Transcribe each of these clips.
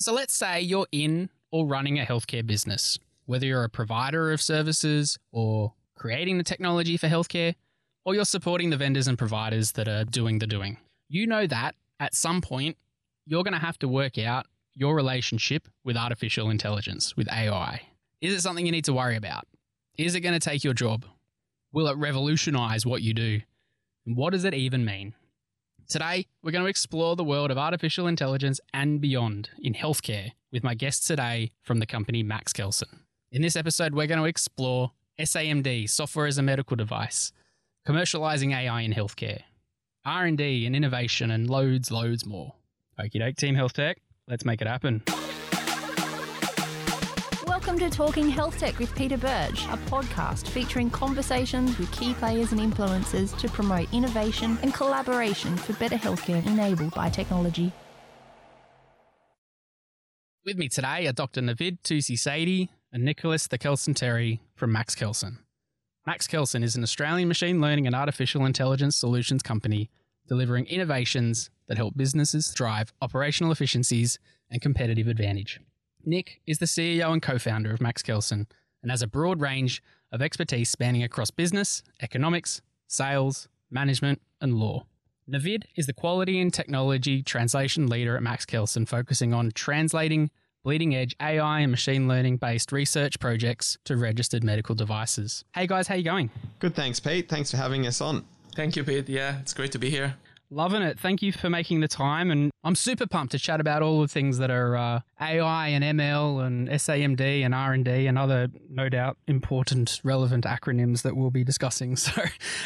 So let's say you're in or running a healthcare business, whether you're a provider of services or creating the technology for healthcare, or you're supporting the vendors and providers that are doing the doing. You know that at some point, you're going to have to work out your relationship with artificial intelligence, with AI. Is it something you need to worry about? Is it going to take your job? Will it revolutionize what you do? And what does it even mean? Today, we're going to explore the world of artificial intelligence and beyond in healthcare with my guest today from the company Max Kelsen. In this episode, we're going to explore SAMD, software as a medical device, commercializing AI in healthcare, R&D and innovation, and loads, loads more. Okie doke, Team Health Tech, let's make it happen. Welcome to Talking Health Tech with Peter Birch, a podcast featuring conversations with key players and influencers to promote innovation and collaboration for better healthcare enabled by technology. With me today are Dr. Navid Toosi Saidy and Nicholas Therkelsen-Terry from Max Kelsen. Max Kelsen is an Australian machine learning and artificial intelligence solutions company delivering innovations that help businesses drive operational efficiencies and competitive advantage. Nick is the CEO and co founder of Max Kelsen and has a broad range of expertise spanning across business, economics, sales, management, and law. Navid is the quality and technology translation leader at Max Kelsen, focusing on translating bleeding edge AI and machine learning based research projects to registered medical devices. Hey guys, how you going? Good, thanks, Pete. Thanks for having us on. Thank you, Pete. Yeah, it's great to be here. Loving it. Thank you for making the time. And I'm super pumped to chat about all the things that are uh, AI and ML and SAMD and R&D and other, no doubt, important, relevant acronyms that we'll be discussing. So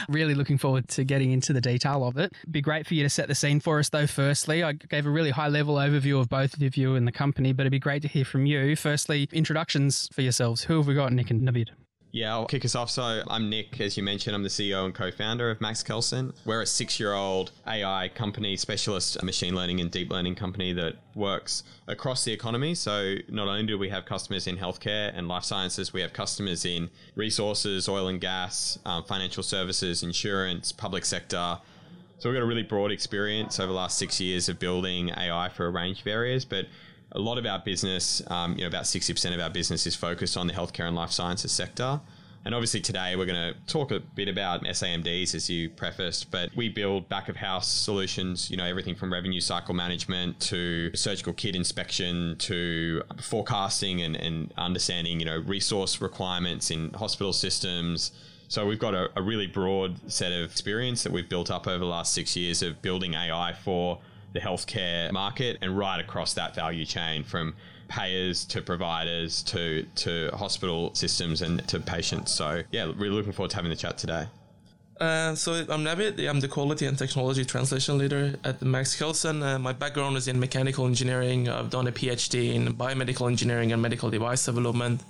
really looking forward to getting into the detail of it. Be great for you to set the scene for us, though, firstly. I gave a really high level overview of both of you and the company, but it'd be great to hear from you. Firstly, introductions for yourselves. Who have we got, Nick and Navid? Yeah, I'll kick us off. So I'm Nick, as you mentioned, I'm the CEO and co-founder of Max Kelsen. We're a six-year-old AI company, specialist machine learning and deep learning company that works across the economy. So not only do we have customers in healthcare and life sciences, we have customers in resources, oil and gas, um, financial services, insurance, public sector. So we've got a really broad experience over the last six years of building AI for a range of areas, but a lot of our business, um, you know, about 60% of our business is focused on the healthcare and life sciences sector. And obviously today we're going to talk a bit about SAMDs as you prefaced, but we build back of house solutions, you know, everything from revenue cycle management to surgical kit inspection to forecasting and, and understanding, you know, resource requirements in hospital systems. So we've got a, a really broad set of experience that we've built up over the last six years of building AI for the healthcare market and right across that value chain from payers to providers to to hospital systems and to patients. So yeah, really looking forward to having the chat today. Uh, so I'm Navid. I'm the quality and technology translation leader at Max Kelsen. Uh, my background is in mechanical engineering. I've done a PhD in biomedical engineering and medical device development.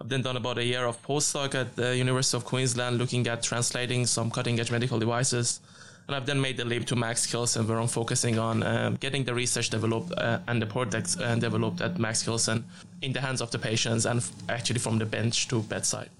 I've then done about a year of postdoc at the University of Queensland looking at translating some cutting edge medical devices. And I've then made the leap to Max Kelsen, where I'm focusing on um, getting the research developed uh, and the products uh, developed at Max Kelsen in the hands of the patients and f- actually from the bench to bedside.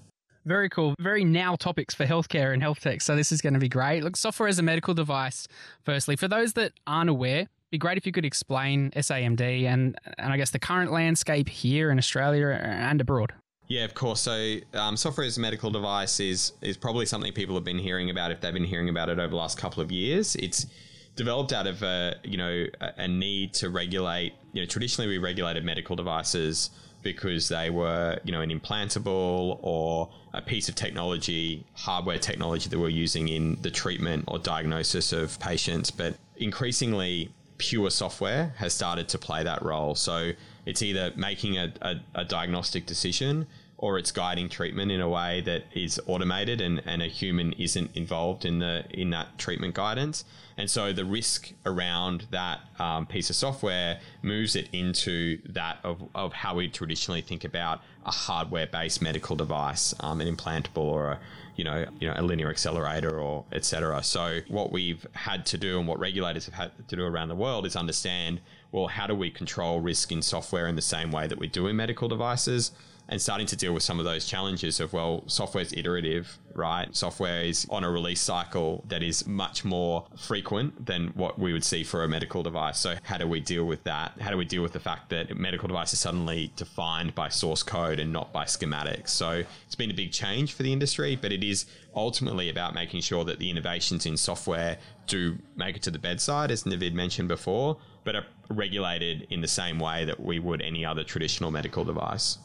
Very cool. Very now topics for healthcare and health tech. So this is going to be great. Look, software as a medical device. Firstly, for those that aren't aware, be great if you could explain SAMD and and I guess the current landscape here in Australia and abroad. Yeah, of course. So, um, software as a medical device is is probably something people have been hearing about if they've been hearing about it over the last couple of years. It's developed out of a you know a need to regulate. You know, traditionally we regulated medical devices because they were you know an implantable or a piece of technology, hardware technology that we're using in the treatment or diagnosis of patients. But increasingly, pure software has started to play that role. So it's either making a, a, a, diagnostic decision or it's guiding treatment in a way that is automated and, and a human isn't involved in the in that treatment guidance. And so the risk around that um, piece of software moves it into that of, of how we traditionally think about a hardware based medical device, um, an implantable or a you know, you know, a linear accelerator or etc. So what we've had to do and what regulators have had to do around the world is understand well, how do we control risk in software in the same way that we do in medical devices? and starting to deal with some of those challenges of well software's iterative right? Software is on a release cycle that is much more frequent than what we would see for a medical device. So how do we deal with that? How do we deal with the fact that medical device is suddenly defined by source code and not by schematics? So it's been a big change for the industry but it is ultimately about making sure that the innovations in software do make it to the bedside as navid mentioned before but are regulated in the same way that we would any other traditional medical device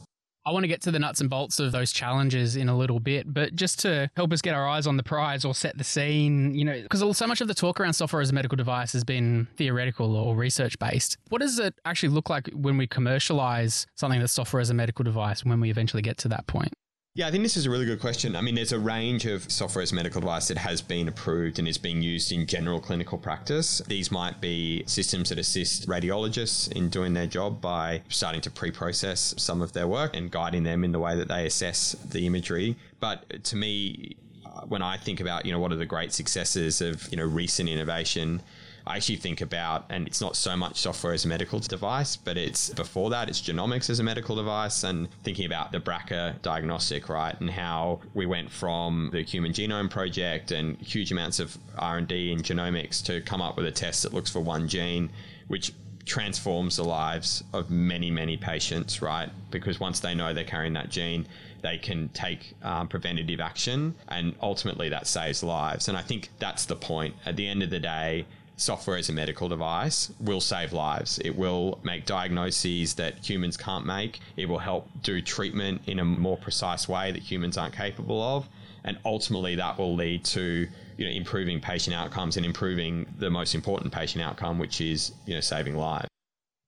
I want to get to the nuts and bolts of those challenges in a little bit, but just to help us get our eyes on the prize or set the scene, you know, because so much of the talk around software as a medical device has been theoretical or research based. What does it actually look like when we commercialize something that's software as a medical device when we eventually get to that point? Yeah, I think this is a really good question. I mean, there's a range of software as medical device that has been approved and is being used in general clinical practice. These might be systems that assist radiologists in doing their job by starting to pre process some of their work and guiding them in the way that they assess the imagery. But to me, uh, when I think about, you know, what are the great successes of, you know, recent innovation, I actually think about, and it's not so much software as a medical device, but it's before that, it's genomics as a medical device, and thinking about the BRCA diagnostic, right, and how we went from the Human Genome Project and huge amounts of R and D in genomics to come up with a test that looks for one gene, which transforms the lives of many, many patients, right? Because once they know they're carrying that gene, they can take um, preventative action and ultimately that saves lives. And I think that's the point. At the end of the day, software as a medical device will save lives. It will make diagnoses that humans can't make. It will help do treatment in a more precise way that humans aren't capable of. And ultimately, that will lead to you know, improving patient outcomes and improving the most important patient outcome, which is you know, saving lives.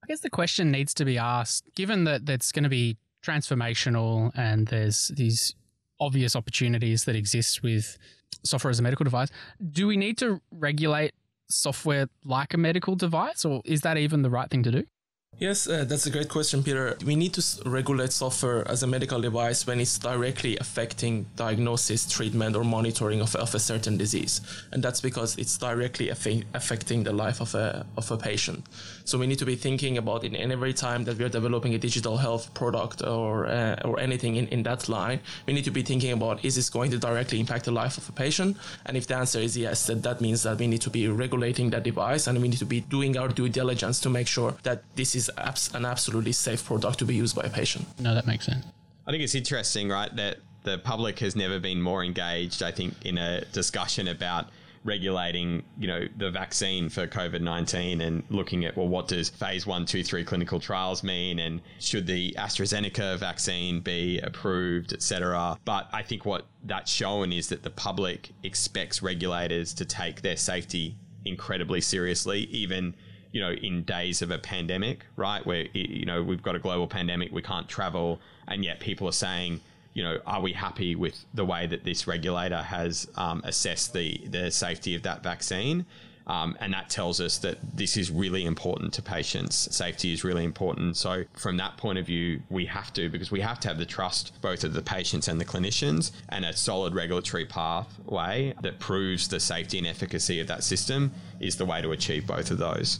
I guess the question needs to be asked, given that that's going to be transformational and there's these obvious opportunities that exist with software as a medical device, do we need to regulate software like a medical device, or is that even the right thing to do? Yes, uh, that's a great question, Peter. We need to regulate software as a medical device when it's directly affecting diagnosis, treatment, or monitoring of, of a certain disease. And that's because it's directly affecting the life of a, of a patient. So we need to be thinking about in every time that we are developing a digital health product or, uh, or anything in, in that line, we need to be thinking about is this going to directly impact the life of a patient? And if the answer is yes, then that means that we need to be regulating that device and we need to be doing our due diligence to make sure that this is abs- an absolutely safe product to be used by a patient. No, that makes sense. I think it's interesting, right, that the public has never been more engaged, I think, in a discussion about regulating, you know, the vaccine for COVID nineteen and looking at well, what does phase one, two, three clinical trials mean, and should the AstraZeneca vaccine be approved, etc. But I think what that's shown is that the public expects regulators to take their safety incredibly seriously, even you know, in days of a pandemic, right? Where, you know, we've got a global pandemic, we can't travel, and yet people are saying, you know, are we happy with the way that this regulator has um, assessed the, the safety of that vaccine? Um, and that tells us that this is really important to patients. Safety is really important. So, from that point of view, we have to, because we have to have the trust both of the patients and the clinicians, and a solid regulatory pathway that proves the safety and efficacy of that system is the way to achieve both of those.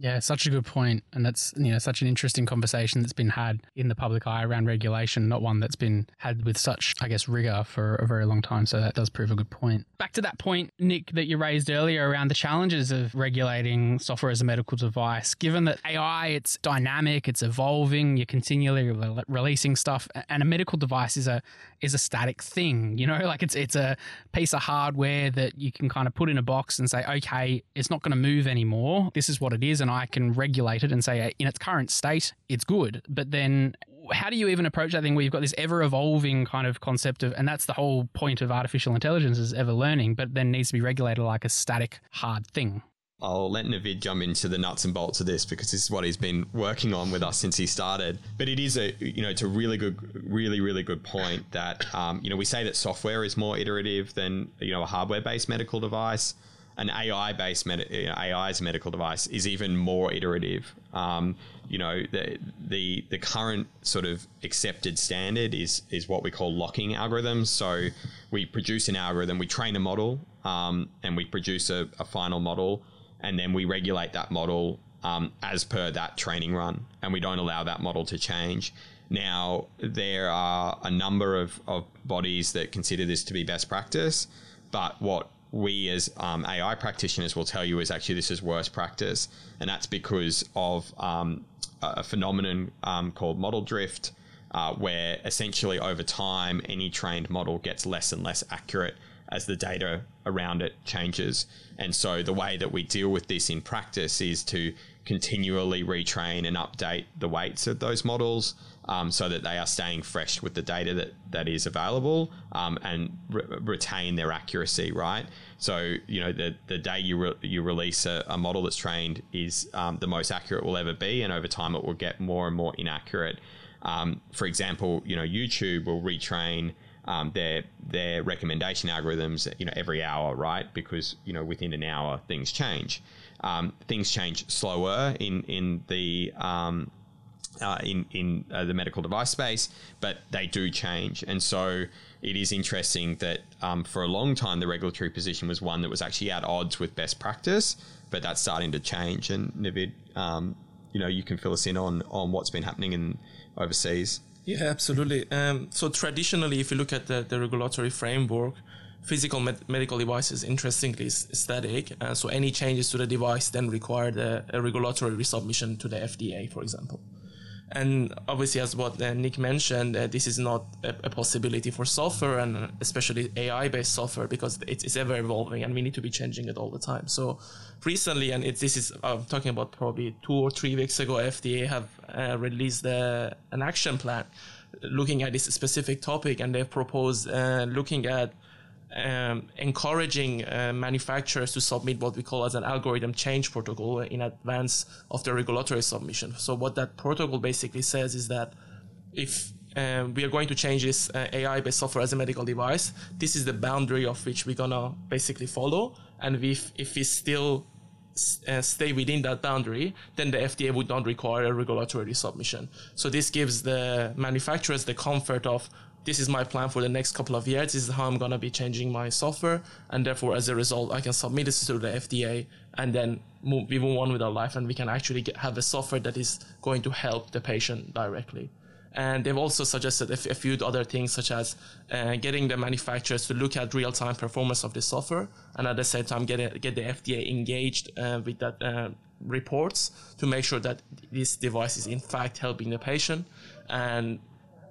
Yeah, such a good point, and that's you know such an interesting conversation that's been had in the public eye around regulation, not one that's been had with such, I guess, rigor for a very long time. So that does prove a good point. Back to that point, Nick, that you raised earlier around the challenges of regulating software as a medical device. Given that AI, it's dynamic, it's evolving, you're continually re- releasing stuff, and a medical device is a is a static thing. You know, like it's it's a piece of hardware that you can kind of put in a box and say, okay, it's not going to move anymore. This is what it is, and I can regulate it and say, in its current state, it's good. But then how do you even approach that thing where you've got this ever evolving kind of concept of, and that's the whole point of artificial intelligence is ever learning, but then needs to be regulated like a static, hard thing? I'll let Navid jump into the nuts and bolts of this because this is what he's been working on with us since he started. But it is a, you know, it's a really good, really, really good point that, um, you know, we say that software is more iterative than, you know, a hardware based medical device an AI based med- AI's medical device is even more iterative. Um, you know, the, the the current sort of accepted standard is is what we call locking algorithms. So we produce an algorithm, we train a model, um, and we produce a, a final model, and then we regulate that model um, as per that training run, and we don't allow that model to change. Now, there are a number of, of bodies that consider this to be best practice, but what we as um, AI practitioners will tell you is actually this is worst practice, and that's because of um, a phenomenon um, called model drift, uh, where essentially over time any trained model gets less and less accurate as the data around it changes. And so the way that we deal with this in practice is to continually retrain and update the weights of those models um, so that they are staying fresh with the data that, that is available um, and re- retain their accuracy, right? So, you know, the, the day you, re- you release a, a, model that's trained is um, the most accurate will ever be, and over time it will get more and more inaccurate. Um, for example, you know, YouTube will retrain um, their their recommendation algorithms, you know, every hour, right? Because you know, within an hour, things change. Um, things change slower in in the um, uh, in in uh, the medical device space, but they do change, and so it is interesting that um, for a long time the regulatory position was one that was actually at odds with best practice, but that's starting to change. And Navid, um, you know, you can fill us in on on what's been happening in overseas. Yeah, absolutely. Um, so traditionally, if you look at the, the regulatory framework, physical med- medical devices, interestingly, is static. Uh, so any changes to the device then require a regulatory resubmission to the FDA, for example. And obviously, as what uh, Nick mentioned, uh, this is not a, a, possibility for software and especially AI-based software because it's, it's, ever evolving and we need to be changing it all the time. So recently, and this is I'm talking about probably two or three weeks ago, FDA have uh, released uh, an action plan looking at this specific topic, and they've proposed uh, looking at um, encouraging uh, manufacturers to submit what we call as an algorithm change protocol in advance of the regulatory submission. So what that protocol basically says is that if um, we are going to change this uh, AI-based software as a medical device, this is the boundary of which we're gonna basically follow, and if if we still uh, stay within that boundary, then the FDA would not require a regulatory submission. So this gives the manufacturers the comfort of this is my plan for the next couple of years. This is how I'm going to be changing my software. And therefore, as a result, I can submit this to the FDA and then move, we move on with our life and we can actually get, have a software that is going to help the patient directly. And they've also suggested a, f- a few other things, such as uh, getting the manufacturers to look at real time performance of the software and at the same time get, a, get the FDA engaged uh, with that uh, reports to make sure that this device is in fact helping the patient. And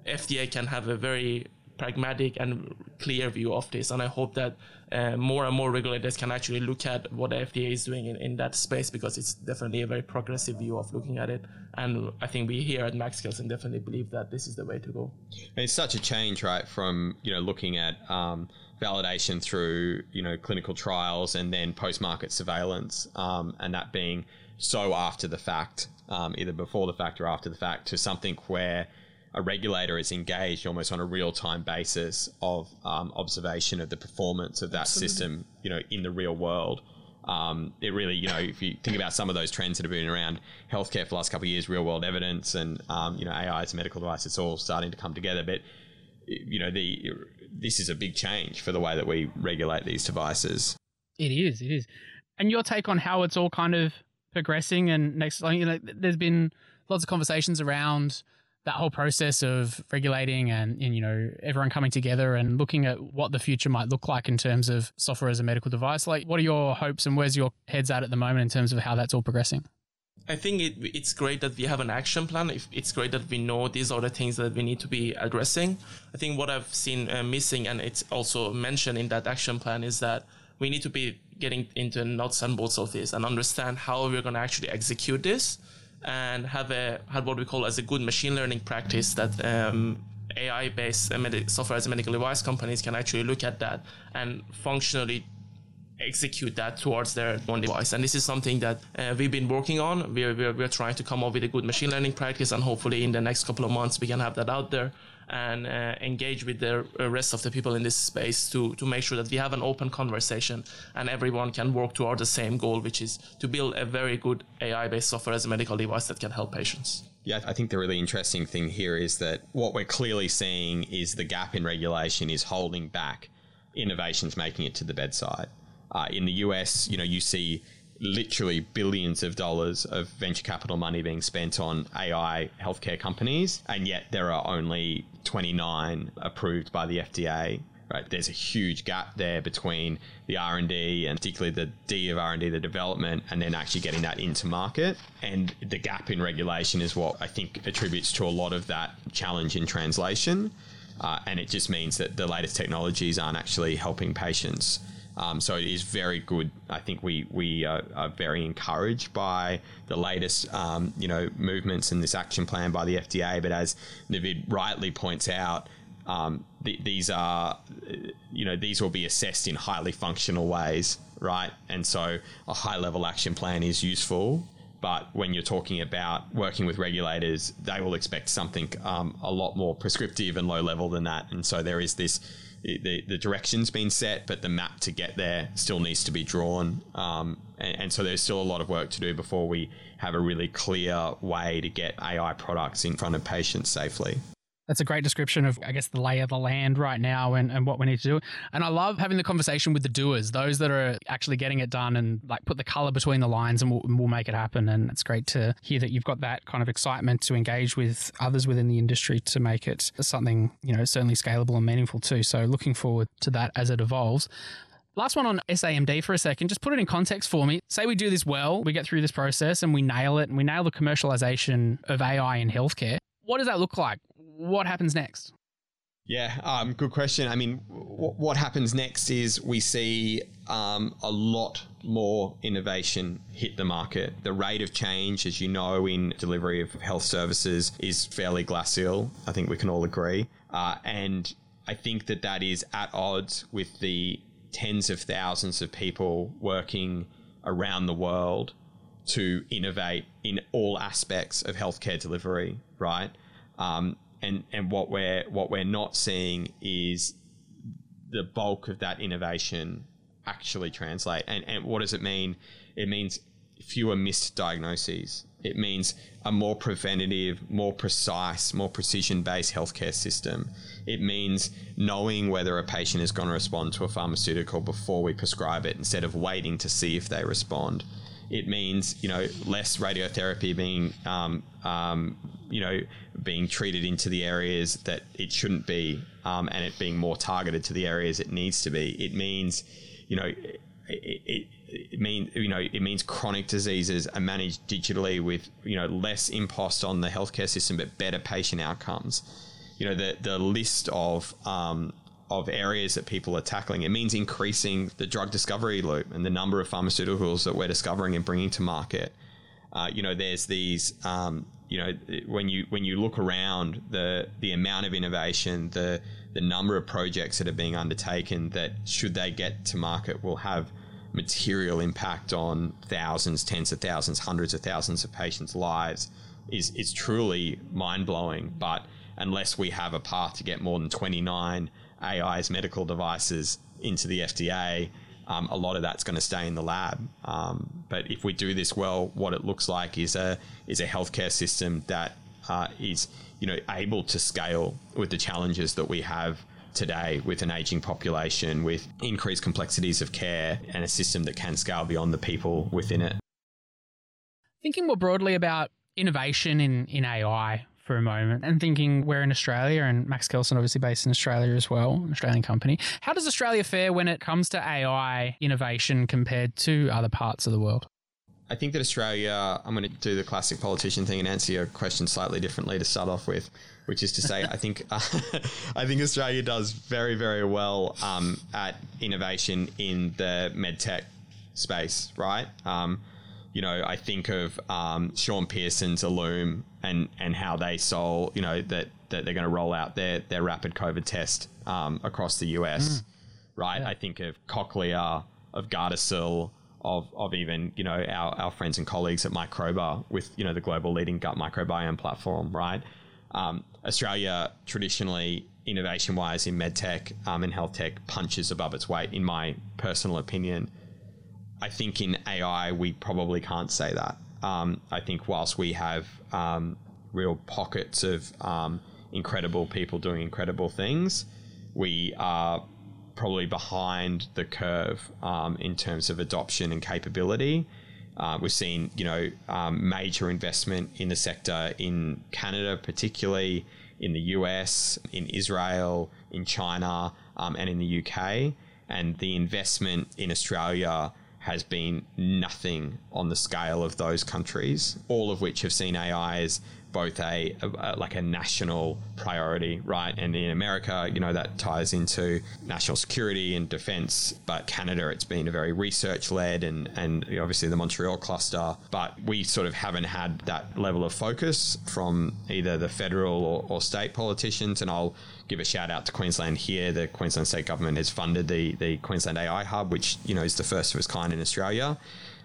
FDA can have a very pragmatic and clear view of this. And I hope that uh, more and more regulators can actually look at what the FDA is doing in, in that space because it's definitely a very progressive view of looking at it. And I think we here at Max Kelsen definitely believe that this is the way to go. And it's such a change, right, from you know looking at um, validation through you know clinical trials and then post-market surveillance, um, and that being so after the fact, um, either before the fact or after the fact, to something where a regulator is engaged almost on a real time basis of um, observation of the performance of that Absolutely. system, you know, in the real world. Um, it really, you know, if you think about some of those trends that have been around healthcare for the last couple of years, real world evidence and, um, you know, AI as a medical device, it's all starting to come together. But, you know, the this is a big change for the way that we regulate these devices. It is, it is. And your take on how it's all kind of progressing and next, you know, there's been lots of conversations around that whole process of regulating and, and, you know everyone coming together and looking at what the future might look like in terms of software as a medical device like what are your hopes and where's your heads at at the moment in terms of how that's all progressing I think it, it's great that we have an action plan. It's great that we know these are the things that we need to be addressing. I think what I've seen uh, missing, and it's also mentioned in that action plan, is that we need to be getting into nuts and bolts of this and understand how we're going to actually execute this and have a have what we call as a good machine learning practice that um, AI-based software as a medical device companies can actually look at that and functionally execute that towards their own device. And this is something that uh, we've been working on. We're, we're, we're, trying to come up with a good machine learning practice, and hopefully in the next couple of months we can have that out there and uh, engage with the rest of the people in this space to, to make sure that we have an open conversation and everyone can work toward the same goal, which is to build a very good AI-based software as a medical device that can help patients. Yeah, I think the really interesting thing here is that what we're clearly seeing is the gap in regulation is holding back innovations making it to the bedside. Uh, in the US, you know, you see literally billions of dollars of venture capital money being spent on AI healthcare companies, and yet there are only 29 approved by the FDA. Right, there's a huge gap there between the R&D and particularly the D of R&D, the development, and then actually getting that into market. And the gap in regulation is what I think attributes to a lot of that challenge in translation. Uh, and it just means that the latest technologies aren't actually helping patients. Um, so it is very good. I think we we are, are very encouraged by the latest um, you know movements in this action plan by the FDA. But as Navid rightly points out, um, th- these are you know these will be assessed in highly functional ways, right? And so a high level action plan is useful. But when you're talking about working with regulators, they will expect something um, a lot more prescriptive and low level than that. And so there is this the, the direction's been set, but the map to get there still needs to be drawn. Um, and, and, so there's still a lot of work to do before we have a really clear way to get AI products in front of patients safely that's a great description of, I guess, the lay of the land right now and, and what we need to do. And I love having the conversation with the doers, those that are actually getting it done and like put the color between the lines and we'll, we'll make it happen. And it's great to hear that you've got that kind of excitement to engage with others within the industry to make it something, you know, certainly scalable and meaningful too. So looking forward to that as it evolves. Last one on SAMD for a second. Just put it in context for me. Say we do this well, we get through this process and we nail it and we nail the commercialization of AI in healthcare. What does that look like? what happens next? Yeah, um, good question. I mean, w- what happens next is we see um, a lot more innovation hit the market. The rate of change, as you know, in delivery of health services is fairly glacial. I think we can all agree. Uh, and I think that that is at odds with the tens of thousands of people working around the world to innovate in all aspects of healthcare delivery, right? Um, and and what we're what we're not seeing is the bulk of that innovation actually translate. And and what does it mean? It means fewer missed diagnoses. It means a more preventative, more precise, more precision based healthcare system. It means knowing whether a patient is going to respond to a pharmaceutical before we prescribe it instead of waiting to see if they respond. It means you know less radiotherapy being um, um, you know being treated into the areas that it shouldn't be, um, and it being more targeted to the areas it needs to be. It means you know it, it, it means you know it means chronic diseases are managed digitally with you know less impost on the healthcare system but better patient outcomes. You know the the list of um, of areas that people are tackling. It means increasing the drug discovery loop and the number of pharmaceuticals that we're discovering and bringing to market. Uh, you know, there's these. Um, you know, when you when you look around the the amount of innovation, the the number of projects that are being undertaken that should they get to market will have material impact on thousands, tens of thousands, hundreds of thousands of patients' lives is is truly mind blowing. But unless we have a path to get more than 29 AI's medical devices into the FDA, um, a lot of that's going to stay in the lab. Um, but if we do this well, what it looks like is a is a healthcare system that uh, is you know able to scale with the challenges that we have today with an aging population, with increased complexities of care, and a system that can scale beyond the people within it. Thinking more broadly about innovation in, in AI, for a moment and thinking we're in Australia and Max Kelsen obviously based in Australia as well, an Australian company. How does Australia fare when it comes to AI innovation compared to other parts of the world? I think that Australia, I'm going to do the classic politician thing and answer your question slightly differently to start off with, which is to say, I think uh, I think Australia does very, very well um, at innovation in the medtech space, right? Um, you know, I think of um, Sean Parsons's Ellume and and how they sold, you know, that that they're going to roll out their their rapid COVID test um, across the US, mm. right? Yeah. I think of Cochlear, of Gardasil, of of even you know our our friends and colleagues at Microba with you know the global leading gut microbiome platform, right? Um, Australia traditionally innovation wise in medtech um, and health tech punches above its weight, in my personal opinion. I think in AI, we probably can't say that. Um, I think whilst we have um, real pockets of um, incredible people doing incredible things, we are probably behind the curve um, in terms of adoption and capability. Uh, we've seen, you know, um, major investment in the sector in Canada, particularly in the US, in Israel, in China, um, and in the UK. And the investment in Australia has been nothing on the scale of those countries, all of which have seen AI as both a, a, like a national priority, right? And in America, you know, that ties into national security and defense. But Canada, it's been a very research led and, and obviously the Montreal cluster. But we sort of haven't had that level of focus from either the federal or, or state politicians. And I'll give a shout out to Queensland here. The Queensland state government has funded the, the Queensland AI Hub, which, you know, is the first of its kind in Australia.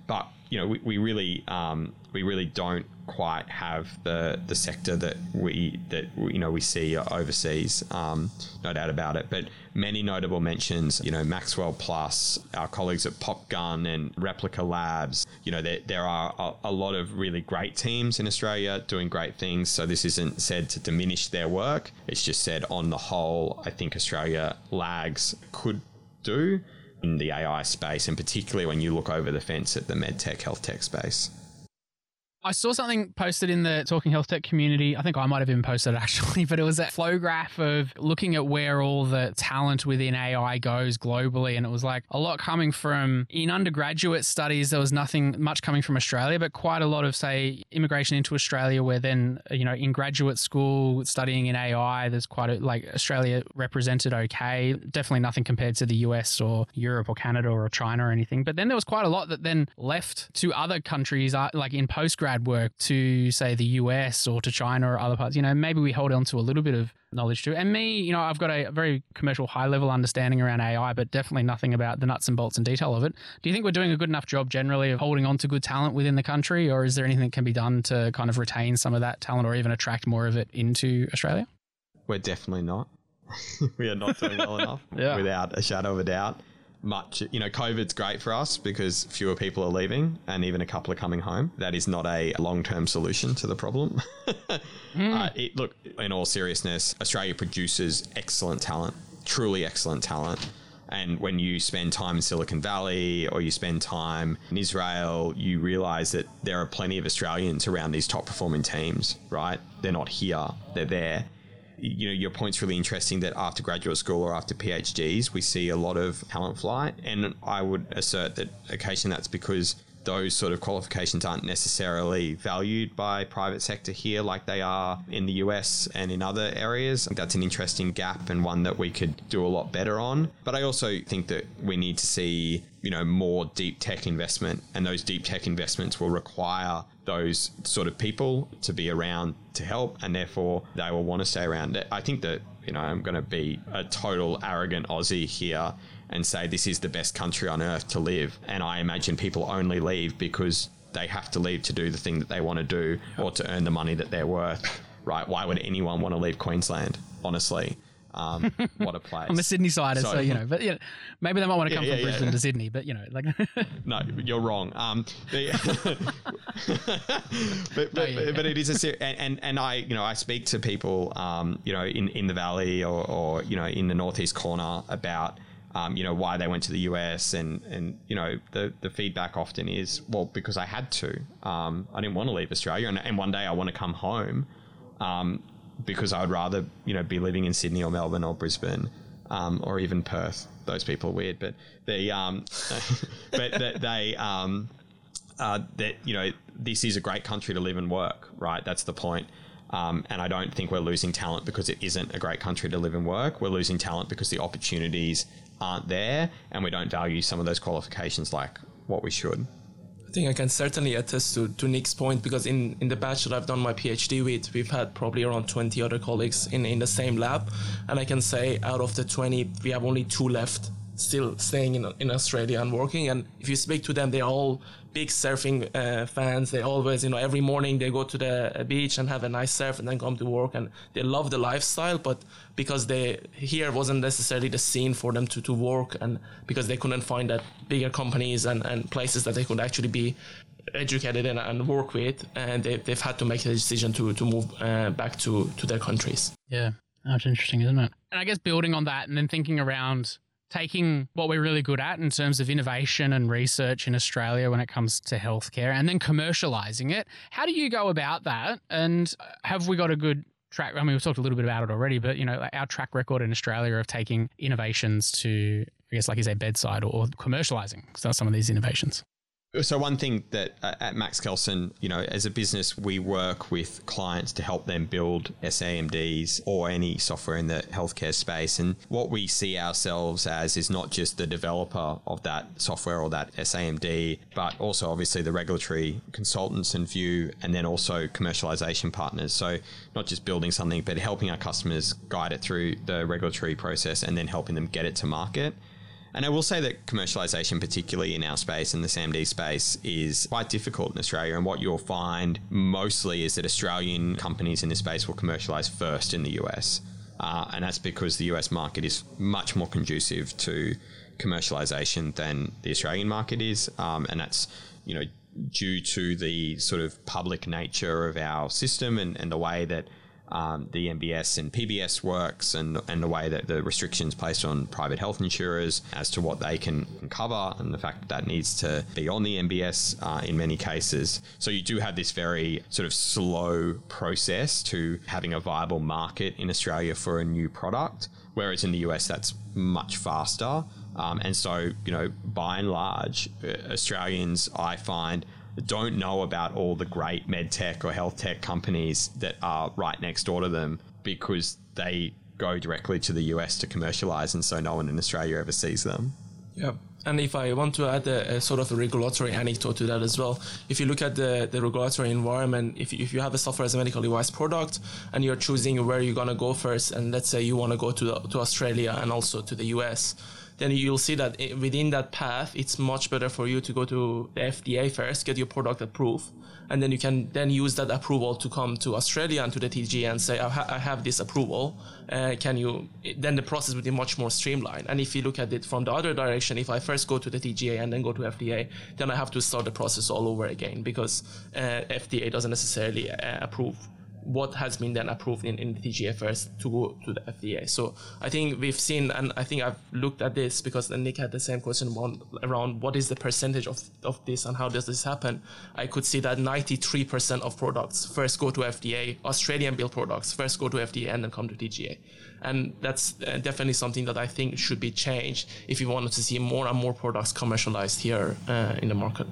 But you know, we, we really um, we really don't quite have the the sector that we that you know we see overseas. Um, no doubt about it. But many notable mentions, you know, Maxwell Plus, our colleagues at PopGun and Replica Labs. You know, there, there are a, a lot of really great teams in Australia doing great things. So this isn't said to diminish their work. It's just said on the whole, I think Australia lags could do in the AI space, and particularly when you look over the fence at the medtech, health tech space. I saw something posted in the Talking Health Tech community. I think I might have even posted it actually, but it was a flow graph of looking at where all the talent within AI goes globally. And it was like a lot coming from in undergraduate studies, there was nothing much coming from Australia, but quite a lot of, say, immigration into Australia, where then, you know, in graduate school studying in AI, there's quite a, like Australia represented okay. Definitely nothing compared to the US or Europe or Canada or China or anything. But then there was quite a lot that then left to other countries, uh, like in postgrad work to say the US or to China or other parts, you know, maybe we hold on to a little bit of knowledge too. And me, you know, I've got a very commercial high level understanding around AI, but definitely nothing about the nuts and bolts and detail of it. Do you think we're doing a good enough job generally of holding on to good talent within the country, or is there anything that can be done to kind of retain some of that talent or even attract more of it into Australia? We're definitely not. we are not doing well enough, yeah. without a shadow of a doubt much. You know, COVID's great for us because fewer people are leaving and even a couple are coming home. That is not a long term solution to the problem. mm. uh, it, look, in all seriousness, Australia produces excellent talent, truly excellent talent. And when you spend time in Silicon Valley or you spend time in Israel, you realize that there are plenty of Australians around these top performing teams, right? They're not here, they're there you know, your point's really interesting that after graduate school or after PhDs, we see a lot of talent flight. And I would assert that occasionally that's because those sort of qualifications aren't necessarily valued by private sector here like they are in the US and in other areas. That's an interesting gap and one that we could do a lot better on. But I also think that we need to see, you know, more deep tech investment and those deep tech investments will require those sort of people to be around to help and therefore they will want to stay around. I think that, you know, I'm going to be a total arrogant Aussie here and say this is the best country on earth to live. And I imagine people only leave because they have to leave to do the thing that they want to do or to earn the money that they're worth. Right? Why would anyone want to leave Queensland? Honestly. Um, what a place. I'm a Sydney sider, so, so, you know, but you know, maybe they might want to come yeah, from yeah, Brisbane yeah. to Sydney, but you know, like. no, you're wrong. Um, the, but but, no, but it is a ser- and, and and I you know I speak to people um you know in in the valley or or you know in the northeast corner about um, you know, why they went to the US, and and you know, the the feedback often is, well, because I had to. Um, I didn't want to leave Australia, and, and one day I want to come home, um, because I would rather you know be living in Sydney or Melbourne or Brisbane, um, or even Perth. Those people are weird, but they um, but they, they um, uh, that you know, this is a great country to live and work. Right, that's the point. Um, and I don't think we're losing talent because it isn't a great country to live and work. We're losing talent because the opportunities aren't there and we don't value some of those qualifications like what we should. I think I can certainly attest to, to Nick's point because in, in the batch that I've done my PhD with, we've had probably around 20 other colleagues in, in the same lab. And I can say out of the 20, we have only two left still staying in, in Australia and working. And if you speak to them, they're all big surfing uh, fans. They always, you know, every morning they go to the uh, beach and have a nice surf and then come to work. And they love the lifestyle, but because they here wasn't necessarily the scene for them to, to work and because they couldn't find that bigger companies and, and places that they could actually be educated in and work with and they, they've had to make a decision to, to move uh, back to, to their countries. Yeah, that's interesting, isn't it? And I guess building on that and then thinking around taking what we're really good at in terms of innovation and research in Australia when it comes to healthcare and then commercializing it. How do you go about that? And uh, have we got a good track? I mean, we've talked a little bit about it already, but you know, our track record in Australia of taking innovations to, I guess, like you say, bedside or commercializing some of these innovations. So one thing that uh, at Max Kelsen, you know, as a business, we work with clients to help them build SAMDs or any software in the healthcare space. And what we see ourselves as is not just the developer of that software or that SAMD, but also obviously the regulatory consultants and view, and then also commercialization partners. So not just building something, but helping our customers guide it through the regulatory process and then helping them get it to market. And I will say that commercialization, particularly in our space and the SAMD space, is quite difficult in Australia. And what you'll find mostly is that Australian companies in this space will commercialize first in the US. Uh, and that's because the US market is much more conducive to commercialization than the Australian market is. Um, and that's, you know, due to the sort of public nature of our system and, and the way that um, the MBS and PBS works and, and the way that the restrictions placed on private health insurers as to what they can cover and the fact that that needs to be on the MBS uh, in many cases. So you do have this very sort of slow process to having a viable market in Australia for a new product, whereas in the US that's much faster. Um, and so, you know, by and large, uh, Australians, I find, don't know about all the great med tech or health tech companies that are right next door to them because they go directly to the US to commercialize, and so no one in Australia ever sees them. Yeah. And if I want to add a, a, sort of a regulatory anecdote to that as well, if you look at the, the regulatory environment, if you, if you have a software as a medical device product and you're choosing where you're going to go first, and let's say you want to go to, to Australia and also to the US, then you'll see that within that path, it's much better for you to go to the FDA first, get your product approved, and then you can then use that approval to come to Australia and to the TGA and say, I, ha- I have this approval. Uh, can you? Then the process would be much more streamlined. And if you look at it from the other direction, if I first go to the TGA and then go to FDA, then I have to start the process all over again because uh, FDA doesn't necessarily uh, approve what has been then approved in, in the TGA first to go to the FDA. So I think we've seen, and I think I've looked at this because Nick had the same question around, around what is the percentage of, of this and how does this happen. I could see that 93% of products first go to FDA, Australian built products first go to FDA and then come to TGA. And that's uh, definitely something that I think should be changed if you wanted to see more and more products commercialized here uh, in the market.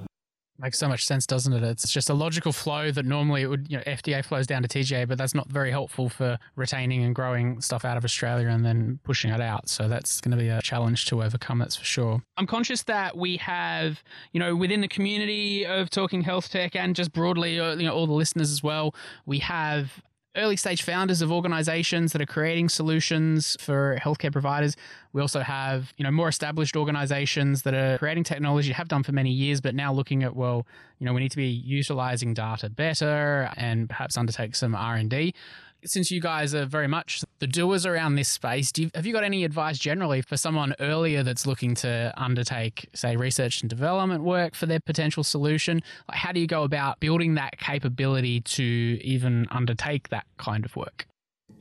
Makes so much sense, doesn't it? It's just a logical flow that normally it would, you know, FDA flows down to TGA, but that's not very helpful for retaining and growing stuff out of Australia and then pushing it out. So that's going to be a challenge to overcome, that's for sure. I'm conscious that we have, you know, within the community of talking health tech and just broadly, uh, you know, all the listeners as well, we have early stage founders of organizations that are creating solutions for healthcare providers. We also have, you know, more established organizations that are creating technology, have done for many years, but now looking at, well, you know, we need to be utilizing data better and perhaps undertake some R&D since you guys are very much the doers around this space, you, have you got any advice generally for someone earlier that's looking to undertake, say, research and development work for their potential solution? Like how do you go about building that capability to even undertake that kind of work?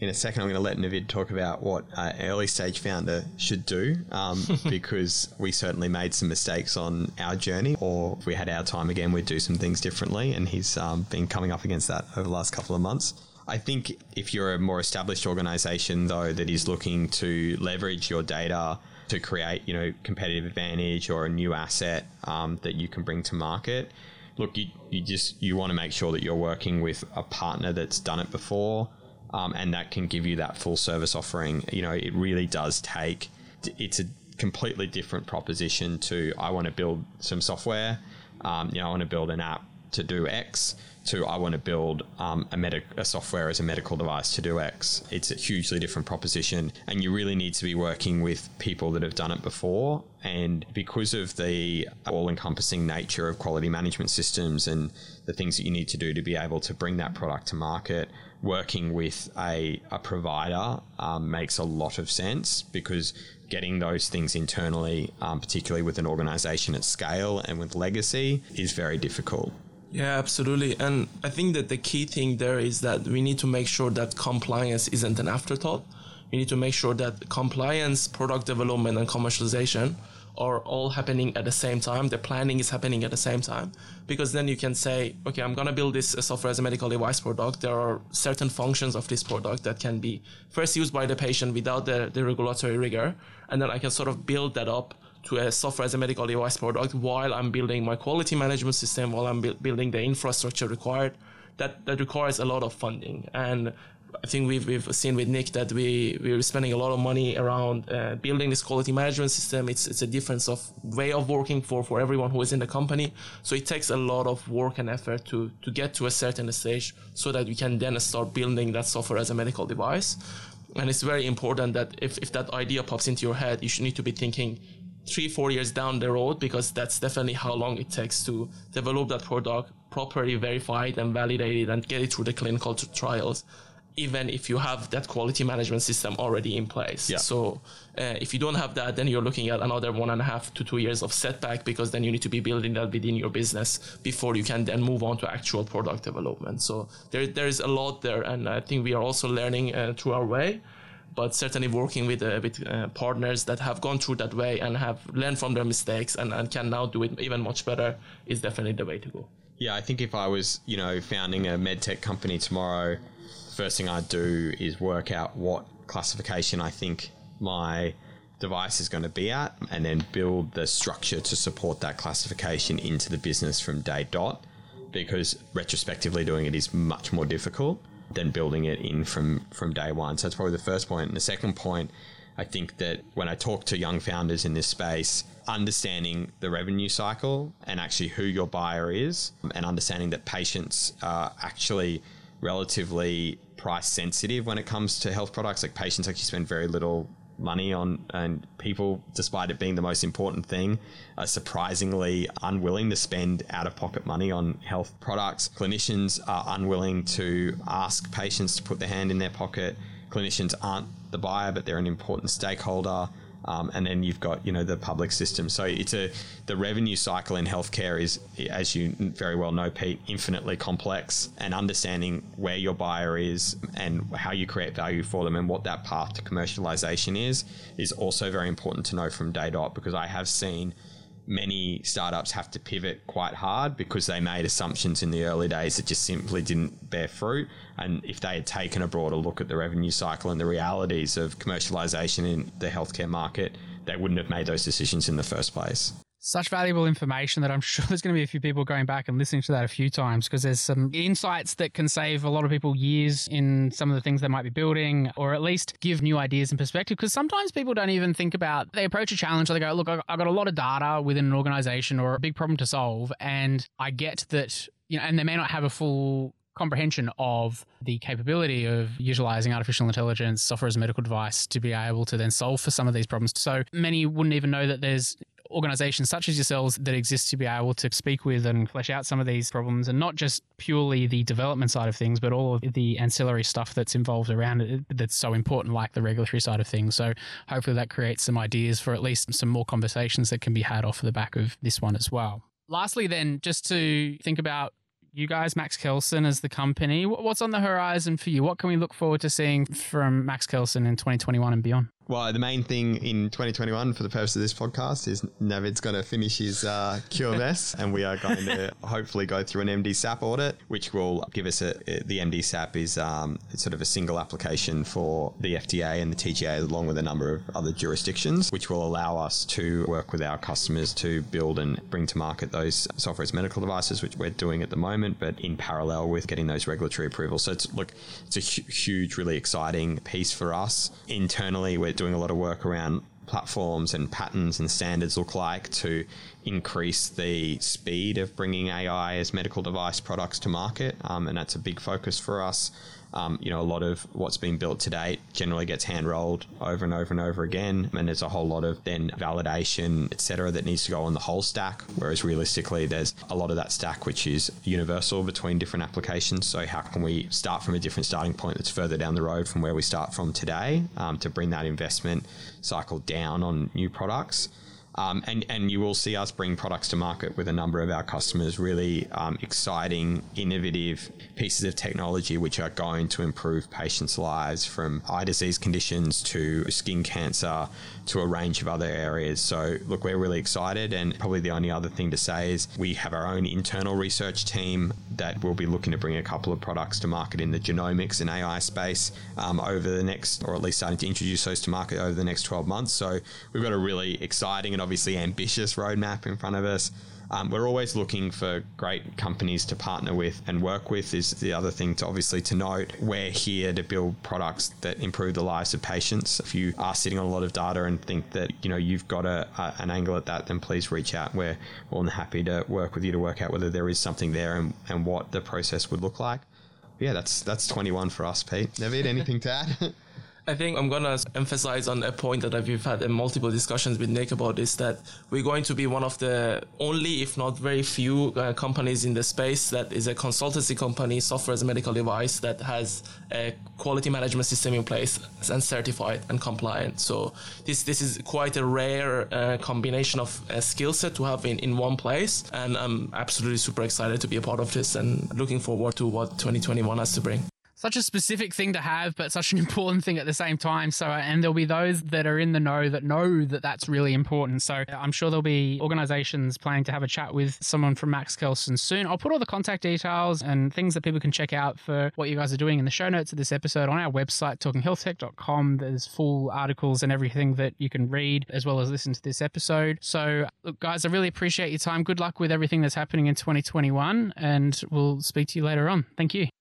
in a second, I'm going to let Navid talk about what an early stage founder should do um, because we certainly made some mistakes on our journey, or if we had our time again, we'd do some things differently. And he's um, been coming up against that over the last couple of months. I think if you're a more established organization, though, that is looking to leverage your data to create, you know, competitive advantage or a new asset um, that you can bring to market, look, you, you just you want to make sure that you're working with a partner that's done it before, um, and that can give you that full service offering. You know, it really does take. It's a completely different proposition to I want to build some software. Um, you know, I want to build an app to do X to I want to build um, a, medic- a software as a medical device to do X. It's a hugely different proposition, and you really need to be working with people that have done it before. And because of the all encompassing nature of quality management systems and the things that you need to do to be able to bring that product to market, working with a, a provider um, makes a lot of sense because getting those things internally, um, particularly with an organization at scale and with legacy, is very difficult. Yeah, absolutely. And I think that the key thing there is that we need to make sure that compliance isn't an afterthought. We need to make sure that compliance, product development, and commercialization are all happening at the same time. The planning is happening at the same time because then you can say, okay, I'm gonna build this software as a medical device product. There are certain functions of this product that can be first used by the patient without the, the regulatory rigor, and then I can sort of build that up to a software as a medical device product while I'm building my quality management system, while I'm bu- building the infrastructure required. That, that requires a lot of funding and I think we've, we've seen with Nick that we we're spending a lot of money around uh, building this quality management system. It's it's a difference of way of working for for everyone who is in the company. So it takes a lot of work and effort to to get to a certain stage so that we can then start building that software as a medical device. And it's very important that if, if that idea pops into your head, you should need to be thinking three four years down the road because that's definitely how long it takes to develop that product properly verified and validated and get it through the clinical trials even if you have that quality management system already in place. Yeah. So uh, if you don't have that, then you're looking at another one and a half to two years of setback because then you need to be building that within your business before you can then move on to actual product development. So there, there is a lot there, and I think we are also learning uh, through our way. But certainly working with uh, with uh, partners that have gone through that way and have learned from their mistakes and, and can now do it even much better is definitely the way to go. Yeah, I think if I was, you know, founding a medtech company tomorrow, first thing I'd do is work out what classification I think my device is going to be at and then build the structure to support that classification into the business from day dot because retrospectively doing it is much more difficult than building it in from from day one. So that's probably the first point. And the second point, I think that when I talk to young founders in this space, understanding the revenue cycle and actually who your buyer is, and understanding that patients are actually relatively price sensitive when it comes to health products. Like patients actually spend very little money on, and people, despite it being the most important thing, are surprisingly unwilling to spend out of pocket money on health products. Clinicians are unwilling to ask patients to put their hand in their pocket. Clinicians aren't the buyer, but they're an important stakeholder. Um, and then you've got you know the public system. So it's a the revenue cycle in healthcare is, as you very well know, Pete, infinitely complex. And understanding where your buyer is and how you create value for them and what that path to commercialization is is also very important to know from day dot because I have seen many startups have to pivot quite hard because they made assumptions in the early days that just simply didn't bear fruit. And if they had taken a broader look at the revenue cycle and the realities of commercialization in the healthcare market, they wouldn't have made those decisions in the first place such valuable information that I'm sure there's going to be a few people going back and listening to that a few times because there's some insights that can save a lot of people years in some of the things they might be building or at least give new ideas and perspective. Because sometimes people don't even think about, they approach a challenge they go, look, I've got a lot of data within an organization or a big problem to solve. And I get that, you know, and they may not have a full comprehension of the capability of utilizing artificial intelligence software as a medical device to be able to then solve for some of these problems. So many wouldn't even know that there's organizations such as yourselves that exist to be able to speak with and flesh out some of these problems and not just purely the development side of things, but all of the ancillary stuff that's involved around it that's so important, like the regulatory side of things. So hopefully that creates some ideas for at least some more conversations that can be had off the back of this one as well. Lastly, then, just to think about you guys, Max Kelsen as the company. What's on the horizon for you? What can we look forward to seeing from Max Kelsen in 2021 and beyond? Well, the main thing in 2021 for the purpose of this podcast is Navid's going to finish his uh, QMS and we are going to hopefully go through an MDSAP audit, which will give us a, the MDSAP is um, sort of a single application for the FDA and the TGA along with a number of other jurisdictions, which will allow us to work with our customers to build and bring to market those software as medical devices, which we're doing at the moment, but in parallel with getting those regulatory approvals. So it's, look, it's a hu- huge, really exciting piece for us. Internally, we're doing a lot of work around platforms and patterns and standards look like to increase the speed of bringing AI as medical device products to market. Um, and that's a big focus for us. Um, you know, a lot of what's been built to date generally gets hand rolled over and over and over again. And there's a whole lot of then validation, et cetera, that needs to go on the whole stack. Whereas realistically, there's a lot of that stack which is universal between different applications. So, how can we start from a different starting point that's further down the road from where we start from today um, to bring that investment cycle down on new products? Um, and, and you will see us bring products to market with a number of our customers, really um, exciting, innovative pieces of technology which are going to improve patients' lives from eye disease conditions to skin cancer to a range of other areas. So, look, we're really excited. And probably the only other thing to say is we have our own internal research team that we'll be looking to bring a couple of products to market in the genomics and AI space um, over the next, or at least starting to introduce those to market over the next 12 months. So, we've got a really exciting and obviously ambitious roadmap in front of us. Um, we're always looking for great companies to partner with and work with. Is the other thing to obviously to note. We're here to build products that improve the lives of patients. If you are sitting on a lot of data and think that you know you've got a, a an angle at that, then please reach out. We're more than happy to work with you to work out whether there is something there and, and what the process would look like. Yeah, that's that's 21 for us, Pete. Navid, anything to add? I think I'm gonna emphasize on a point that we've had in multiple discussions with Nick about is that we're going to be one of the only, if not very few, uh, companies in the space that is a consultancy company, software as a medical device that has a quality management system in place and certified and compliant. So this this is quite a rare uh, combination of a skill set to have in, in one place, and I'm absolutely super excited to be a part of this and looking forward to what 2021 has to bring such a specific thing to have, but such an important thing at the same time. So, and there'll be those that are in the know that know that that's really important. So, I'm sure there'll be organizations planning to have a chat with someone from Max Kelsen soon. I'll put all the contact details and things that people can check out for what you guys are doing in the show notes of this episode on our website, talkinghealthtech.com. There's full articles and everything that you can read as well as listen to this episode. So, look, guys, I really appreciate your time. Good luck with everything that's happening in 2021, and we'll speak to you later on. Thank you.